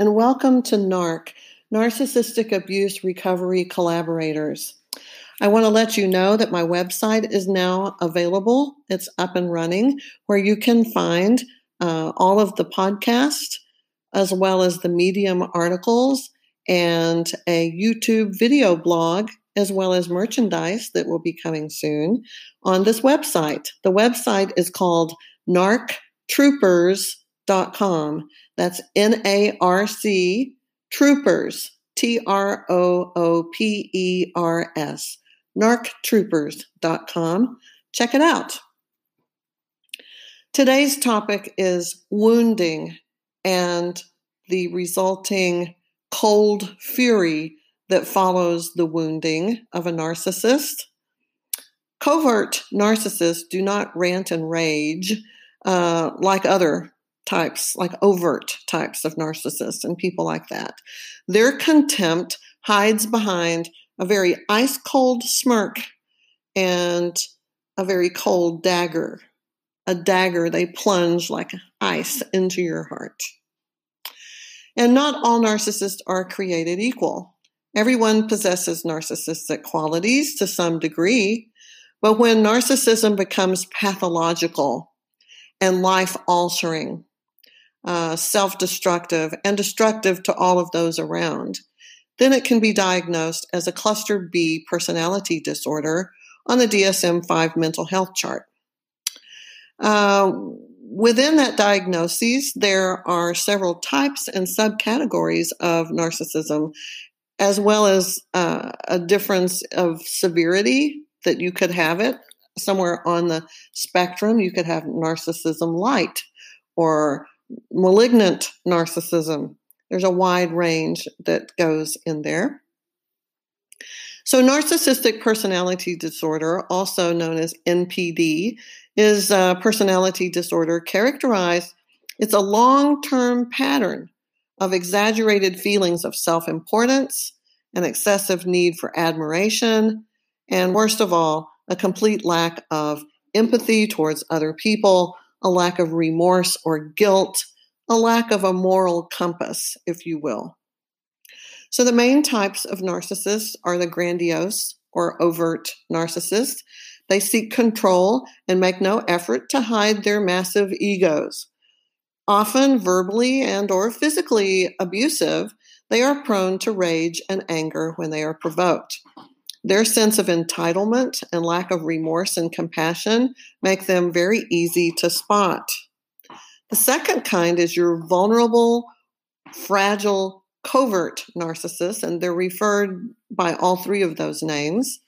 and welcome to NARC, Narcissistic Abuse Recovery Collaborators. I want to let you know that my website is now available. It's up and running, where you can find uh, all of the podcasts, as well as the Medium articles and a YouTube video blog, as well as merchandise that will be coming soon on this website. The website is called narctroopers.com. That's N A R C Troopers, T R O O P E R S, narctroopers.com. Check it out. Today's topic is wounding and the resulting cold fury that follows the wounding of a narcissist. Covert narcissists do not rant and rage uh, like other types, like overt types of narcissists and people like that. Their contempt hides behind a very ice cold smirk and a very cold dagger. A dagger they plunge like ice into your heart. And not all narcissists are created equal. Everyone possesses narcissistic qualities to some degree, but when narcissism becomes pathological and life altering, uh, self destructive, and destructive to all of those around, then it can be diagnosed as a cluster B personality disorder on the DSM 5 mental health chart. Uh, within that diagnosis, there are several types and subcategories of narcissism, as well as uh, a difference of severity that you could have it somewhere on the spectrum. You could have narcissism light or malignant narcissism. There's a wide range that goes in there. So, narcissistic personality disorder, also known as NPD, is a personality disorder characterized. It's a long term pattern of exaggerated feelings of self importance, an excessive need for admiration, and worst of all, a complete lack of empathy towards other people, a lack of remorse or guilt, a lack of a moral compass, if you will. So, the main types of narcissists are the grandiose or overt narcissists. They seek control and make no effort to hide their massive egos. Often verbally and or physically abusive, they are prone to rage and anger when they are provoked. Their sense of entitlement and lack of remorse and compassion make them very easy to spot. The second kind is your vulnerable, fragile, covert narcissist, and they're referred by all three of those names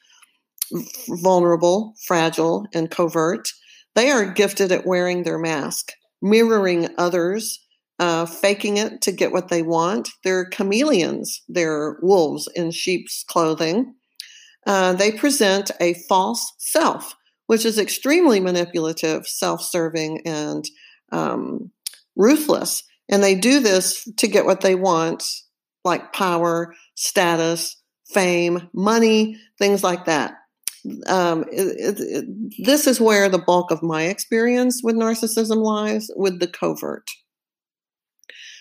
vulnerable, fragile, and covert. They are gifted at wearing their mask, mirroring others, uh, faking it to get what they want. They're chameleons, they're wolves in sheep's clothing. Uh, they present a false self, which is extremely manipulative, self serving, and um, ruthless. And they do this to get what they want, like power, status, fame, money, things like that. Um, it, it, it, this is where the bulk of my experience with narcissism lies with the covert.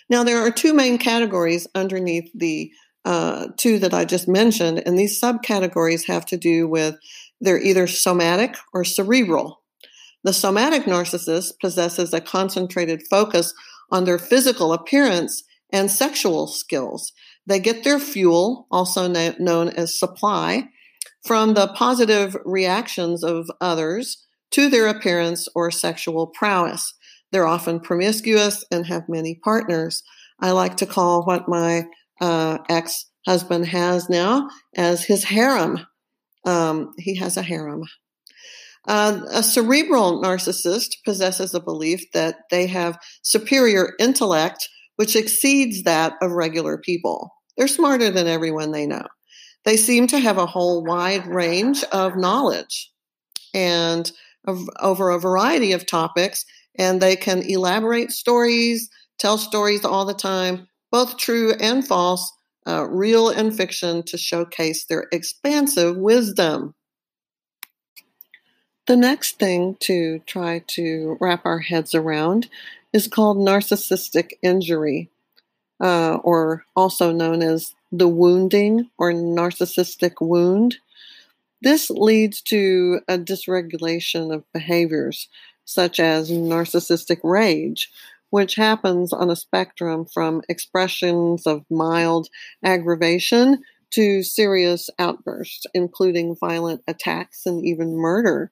Now, there are two main categories underneath the uh, two that I just mentioned, and these subcategories have to do with they're either somatic or cerebral. The somatic narcissist possesses a concentrated focus on their physical appearance and sexual skills. They get their fuel, also na- known as supply, from the positive reactions of others to their appearance or sexual prowess. They're often promiscuous and have many partners. I like to call what my uh, ex husband has now as his harem. Um, he has a harem. Uh, a cerebral narcissist possesses a belief that they have superior intellect, which exceeds that of regular people. They're smarter than everyone they know. They seem to have a whole wide range of knowledge and of, over a variety of topics, and they can elaborate stories, tell stories all the time, both true and false, uh, real and fiction, to showcase their expansive wisdom. The next thing to try to wrap our heads around is called narcissistic injury. uh, or also known as the wounding or narcissistic wound. This leads to a dysregulation of behaviors such as narcissistic rage, which happens on a spectrum from expressions of mild aggravation to serious outbursts, including violent attacks and even murder.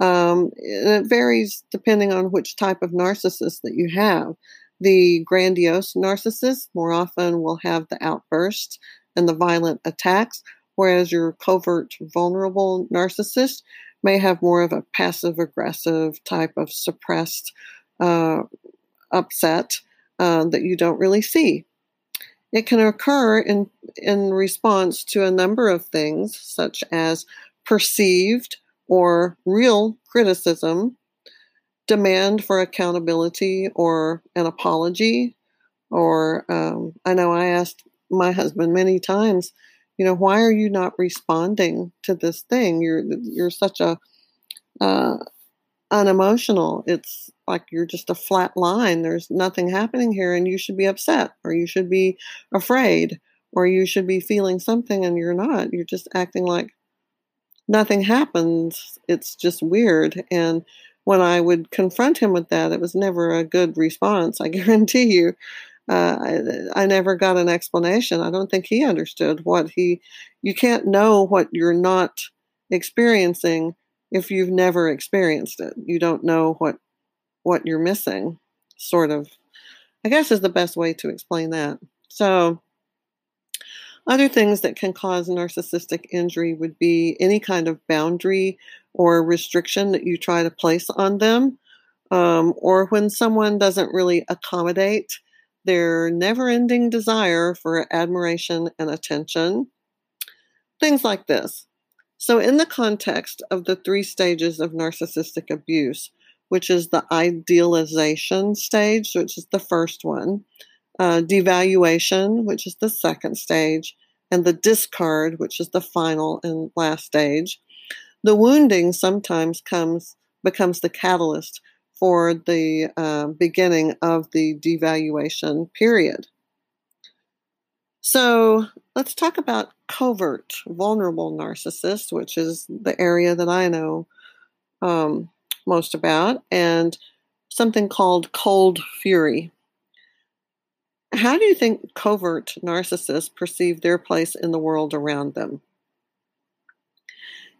Um, it varies depending on which type of narcissist that you have. The grandiose narcissist more often will have the outbursts and the violent attacks, whereas your covert, vulnerable narcissist may have more of a passive aggressive type of suppressed uh, upset uh, that you don't really see. It can occur in, in response to a number of things, such as perceived or real criticism, demand for accountability or an apology. Or um, I know I asked my husband many times, you know, why are you not responding to this thing? You're you're such a uh, unemotional. It's like you're just a flat line. There's nothing happening here, and you should be upset, or you should be afraid, or you should be feeling something, and you're not. You're just acting like nothing happens. It's just weird. And when I would confront him with that, it was never a good response. I guarantee you. Uh, I, I never got an explanation. I don't think he understood what he. You can't know what you're not experiencing if you've never experienced it. You don't know what what you're missing. Sort of, I guess, is the best way to explain that. So, other things that can cause narcissistic injury would be any kind of boundary or restriction that you try to place on them, um, or when someone doesn't really accommodate their never ending desire for admiration and attention. Things like this. So, in the context of the three stages of narcissistic abuse, which is the idealization stage, which is the first one, uh, devaluation, which is the second stage, and the discard, which is the final and last stage. The wounding sometimes comes becomes the catalyst for the uh, beginning of the devaluation period. So let's talk about covert, vulnerable narcissists, which is the area that I know um, most about, and something called cold fury. How do you think covert narcissists perceive their place in the world around them?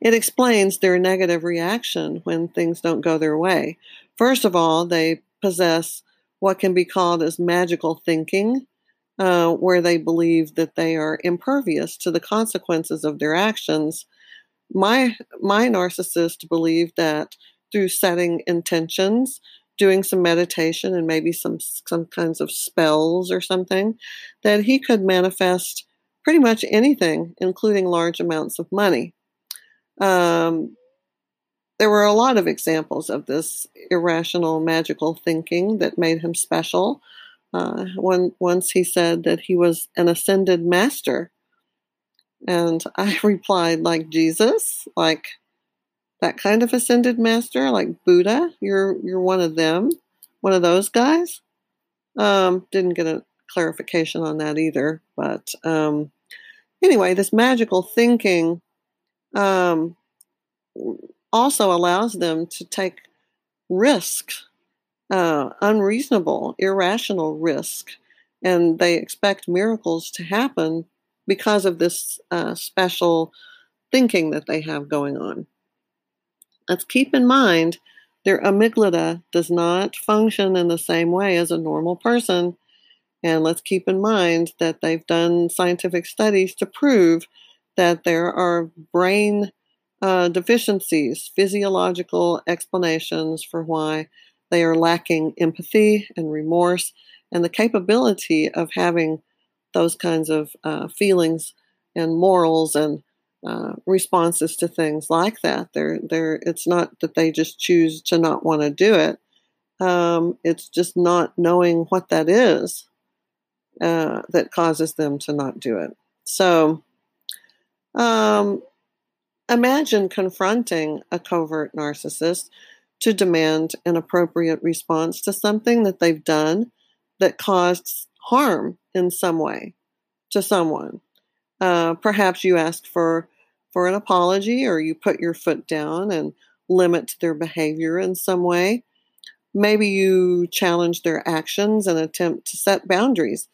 It explains their negative reaction when things don't go their way. First of all, they possess what can be called as magical thinking, uh, where they believe that they are impervious to the consequences of their actions. My my narcissist believed that through setting intentions doing some meditation and maybe some some kinds of spells or something that he could manifest pretty much anything including large amounts of money um, there were a lot of examples of this irrational magical thinking that made him special uh, one, once he said that he was an ascended master and i replied like jesus like that kind of ascended master, like Buddha. You're you're one of them, one of those guys. Um, didn't get a clarification on that either, but um, anyway, this magical thinking um, also allows them to take risk, uh, unreasonable, irrational risk, and they expect miracles to happen because of this uh, special thinking that they have going on. Let's keep in mind their amygdala does not function in the same way as a normal person. And let's keep in mind that they've done scientific studies to prove that there are brain uh, deficiencies, physiological explanations for why they are lacking empathy and remorse and the capability of having those kinds of uh, feelings and morals and uh, responses to things like that. They're, they're, it's not that they just choose to not want to do it. Um, it's just not knowing what that is uh, that causes them to not do it. So, um, imagine confronting a covert narcissist to demand an appropriate response to something that they've done that caused harm in some way to someone. Uh, perhaps you ask for for an apology or you put your foot down and limit their behavior in some way. Maybe you challenge their actions and attempt to set boundaries.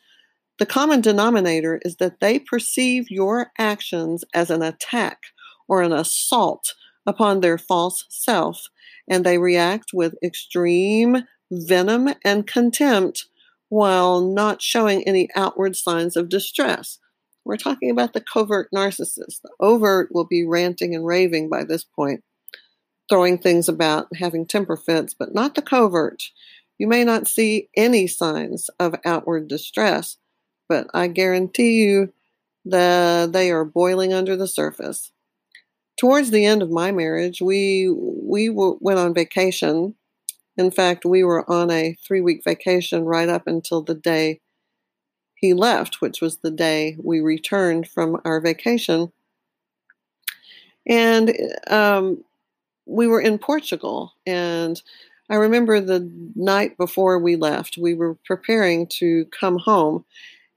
The common denominator is that they perceive your actions as an attack or an assault upon their false self, and they react with extreme venom and contempt while not showing any outward signs of distress. We're talking about the covert narcissist. The overt will be ranting and raving by this point, throwing things about, having temper fits, but not the covert. You may not see any signs of outward distress, but I guarantee you that they are boiling under the surface. Towards the end of my marriage, we we went on vacation. In fact, we were on a three week vacation right up until the day he left, which was the day we returned from our vacation. And um, we were in Portugal. And I remember the night before we left, we were preparing to come home.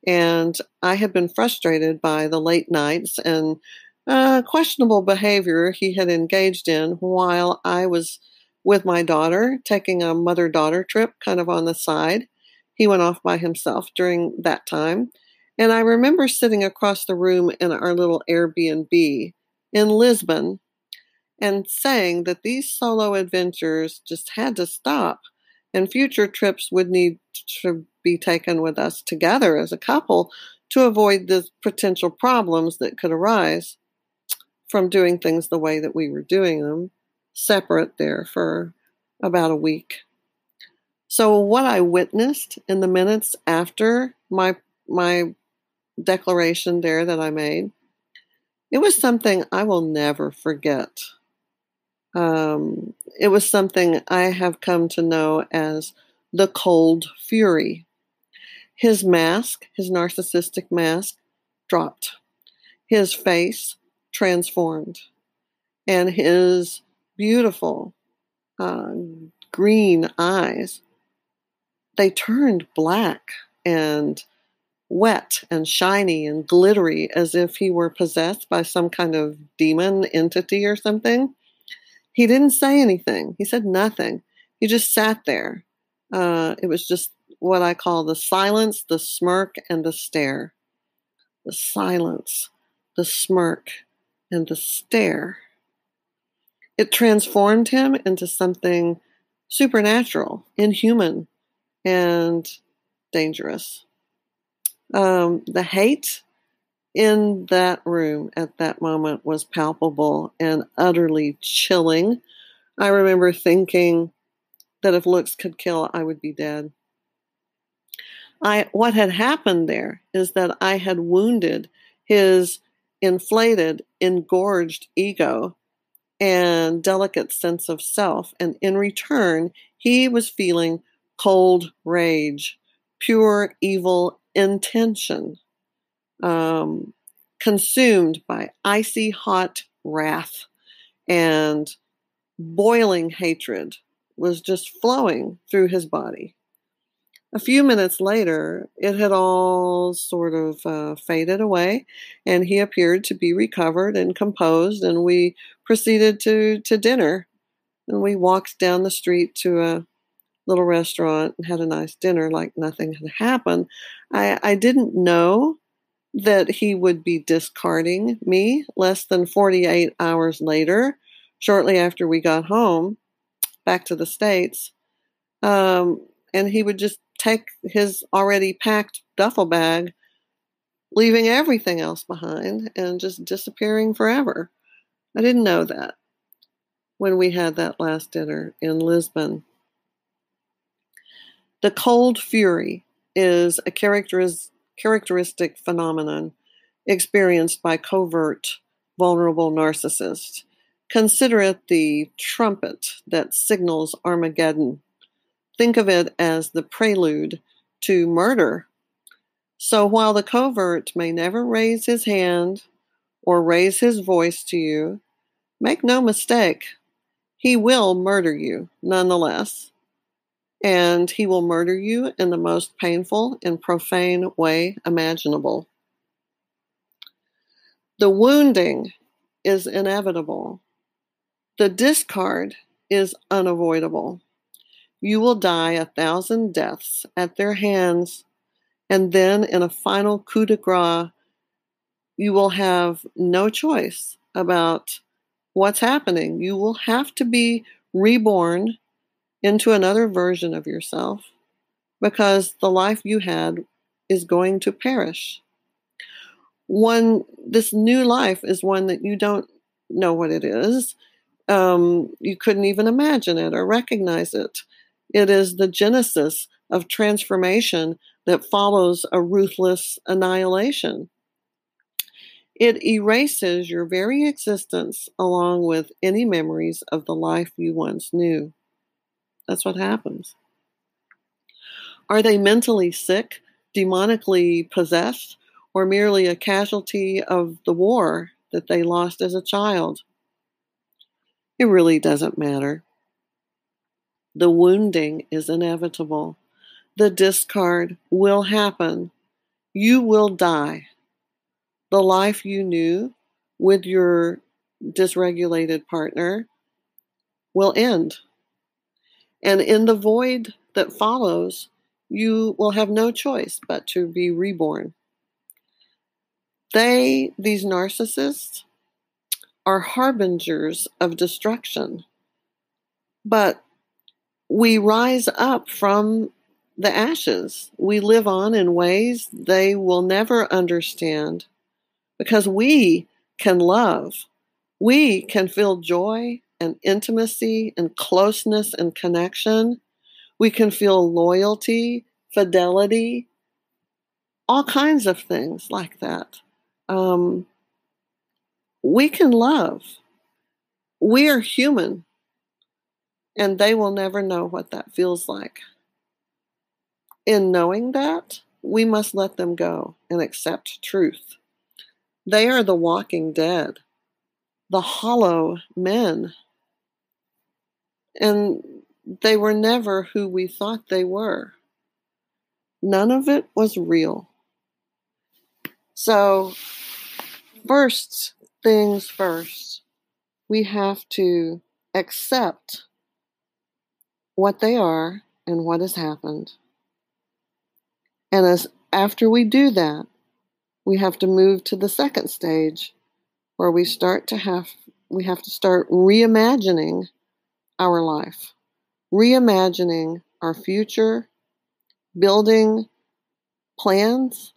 And I had been frustrated by the late nights and uh, questionable behavior he had engaged in while I was with my daughter taking a mother daughter trip kind of on the side. He went off by himself during that time. And I remember sitting across the room in our little Airbnb in Lisbon and saying that these solo adventures just had to stop and future trips would need to be taken with us together as a couple to avoid the potential problems that could arise from doing things the way that we were doing them, separate there for about a week. So what I witnessed in the minutes after my my declaration there that I made, it was something I will never forget. Um, it was something I have come to know as the cold fury. His mask, his narcissistic mask, dropped. His face transformed, and his beautiful uh, green eyes they turned black and wet and shiny and glittery as if he were possessed by some kind of demon entity or something. He didn't say anything. He said nothing. He just sat there. Uh, it was just what I call the silence, the smirk, and the stare. The silence, the smirk, and the stare. It transformed him into something supernatural, inhuman, and dangerous. Um, the hate in that room at that moment was palpable and utterly chilling. I remember thinking that if looks could kill, I would be dead. I what had happened there is that I had wounded his inflated, engorged ego and delicate sense of self, and in return, he was feeling cold rage, pure evil intention, um, consumed by icy hot wrath and boiling hatred was just flowing through his body. A few minutes later, it had all sort of uh, faded away, and he appeared to be recovered and composed. And we proceeded to, to dinner. And we walked down the street to a little restaurant and had a nice dinner like nothing had happened. I, I didn't know that he would be discarding me less than 48 hours later, shortly after we got home back to the States. Um, and he would just take his already packed duffel bag, leaving everything else behind and just disappearing forever. I didn't know that when we had that last dinner in Lisbon. The cold fury is a characteris- characteristic phenomenon experienced by covert, vulnerable narcissists. Consider it the trumpet that signals Armageddon. Think of it as the prelude to murder. So while the covert may never raise his hand or raise his voice to you, make no mistake, he will murder you nonetheless. and he will murder you in the most painful and profane way imaginable. The wounding is inevitable. The discard is unavoidable. You will die a thousand deaths at their hands, and then in a final coup de grace, you will have no choice about what's happening. You will have to be reborn into another version of yourself because the life you had is going to perish. One, this new life is one that you don't know what it is. Um, you couldn't even imagine it or recognize it. It is the genesis of transformation that follows a ruthless annihilation. It erases your very existence along with any memories of the life you once knew. That's what happens. Are they mentally sick, demonically possessed, or merely a casualty of the war that they lost as a child? It really doesn't matter. The wounding is inevitable. The discard will happen. You will die. The life you knew with your dysregulated partner will end. And in the void that follows, you will have no choice but to be reborn. They, these narcissists, are harbingers of destruction. But we rise up from the ashes. We live on in ways they will never understand because we can love. We can feel joy and intimacy and closeness and connection. We can feel loyalty, fidelity, all kinds of things like that. Um, we can love. We are human, and they will never know what that feels like. In knowing that, we must let them go and accept truth. They are the walking dead, the hollow men. And they were never who we thought they were. None of it was real. So, first things first, we have to accept what they are and what has happened. And as after we do that, we have to move to the second stage where we start to have we have to start reimagining our life, reimagining our future, building plans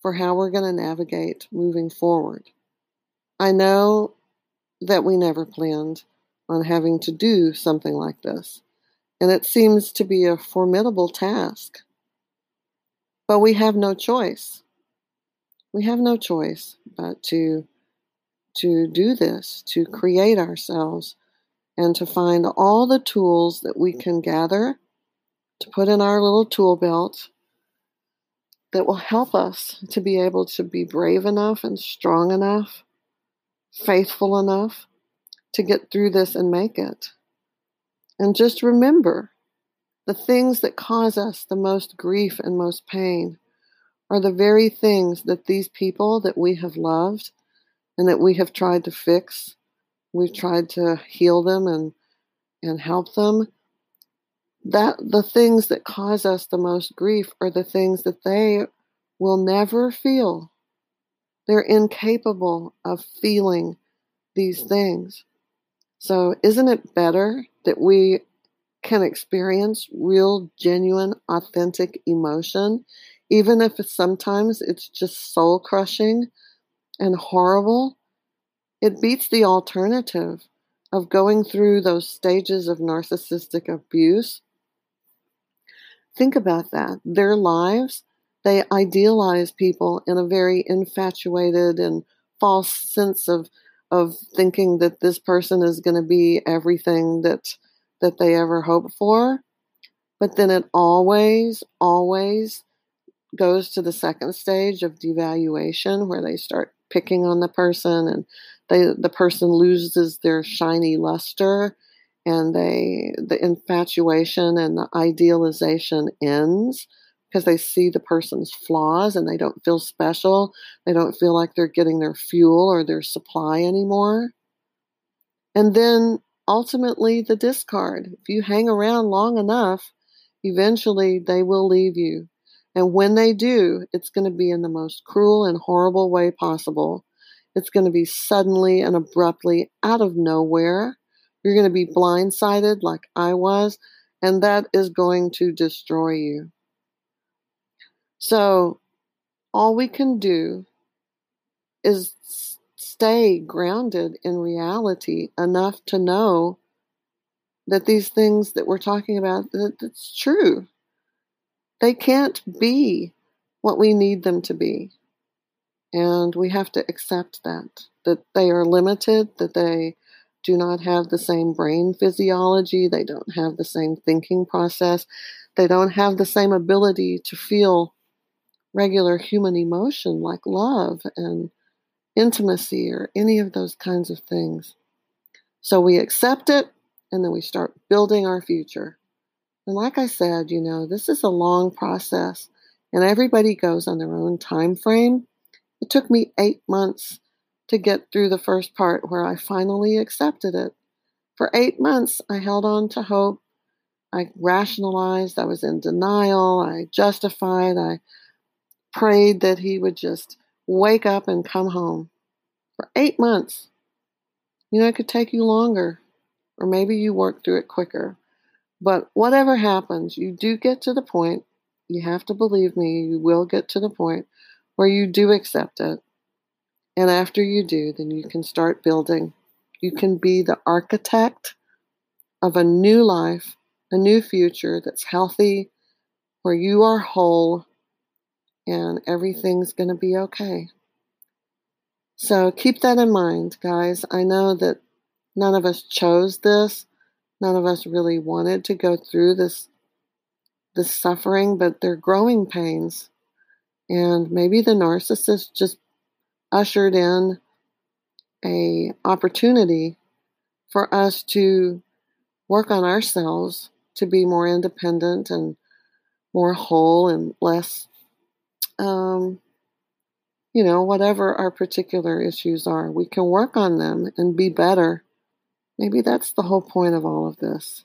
for how we're going to navigate moving forward. I know that we never planned on having to do something like this, and it seems to be a formidable task. But we have no choice. We have no choice but to to do this, to create ourselves and to find all the tools that we can gather to put in our little tool belt that will help us to be able to be brave enough and strong enough, faithful enough to get through this and make it. And just remember the things that cause us the most grief and most pain are the very things that these people that we have loved and that we have tried to fix, we've tried to heal them and, and help them. That the things that cause us the most grief are the things that they will never feel. They're incapable of feeling these things. So, isn't it better that we can experience real, genuine, authentic emotion, even if sometimes it's just soul crushing and horrible. It beats the alternative of going through those stages of narcissistic abuse. Think about that. Their lives, they idealize people in a very infatuated and false sense of of thinking that this person is going to be everything that that they ever hoped for. But then it always, always goes to the second stage of devaluation where they start picking on the person and they, the person loses their shiny luster and they the infatuation and the idealization ends because they see the person's flaws and they don't feel special. They don't feel like they're getting their fuel or their supply anymore. And then ultimately, the discard. If you hang around long enough, eventually they will leave you. And when they do, it's going to be in the most cruel and horrible way possible. It's going to be suddenly and abruptly out of nowhere. You're going to be blindsided like I was, and that is going to destroy you. So, all we can do is stay grounded in reality enough to know that these things that we're talking about that it's true. They can't be what we need them to be. And we have to accept that that they are limited that they do not have the same brain physiology they don't have the same thinking process they don't have the same ability to feel regular human emotion like love and intimacy or any of those kinds of things. So we accept it and then we start building our future. And like I said, you know, this is a long process and everybody goes on their own time frame. It took me 8 months to get through the first part where I finally accepted it. For 8 months I held on to hope. I rationalized, I was in denial, I justified, I prayed that he would just wake up and come home for eight months. You know, it could take you longer, or maybe you work through it quicker. But whatever happens, you do get to the point, you have to believe me, you will get to the point where you do accept it. And after you do, then you can start building. You can be the architect of a new life, a new future that's healthy, where you are whole, and everything's going to be okay. So keep that in mind, guys. I know that none of us chose this. None of us really wanted to go through this this suffering, but they're growing pains. And maybe the narcissist just ushered in a opportunity for us to work on ourselves to be more independent and more whole and less um, you know, whatever our particular issues are, we can work on them and be better. Maybe that's the whole point of all of this.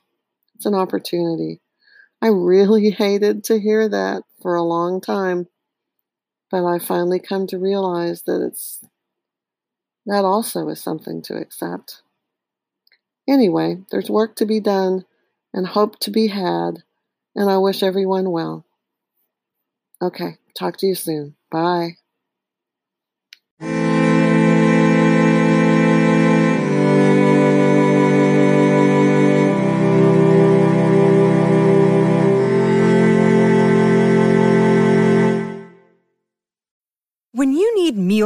It's an opportunity. I really hated to hear that for a long time, but I finally come to realize that it's that also is something to accept. Anyway, there's work to be done and hope to be had, and I wish everyone well. Okay, talk to you soon. Bye.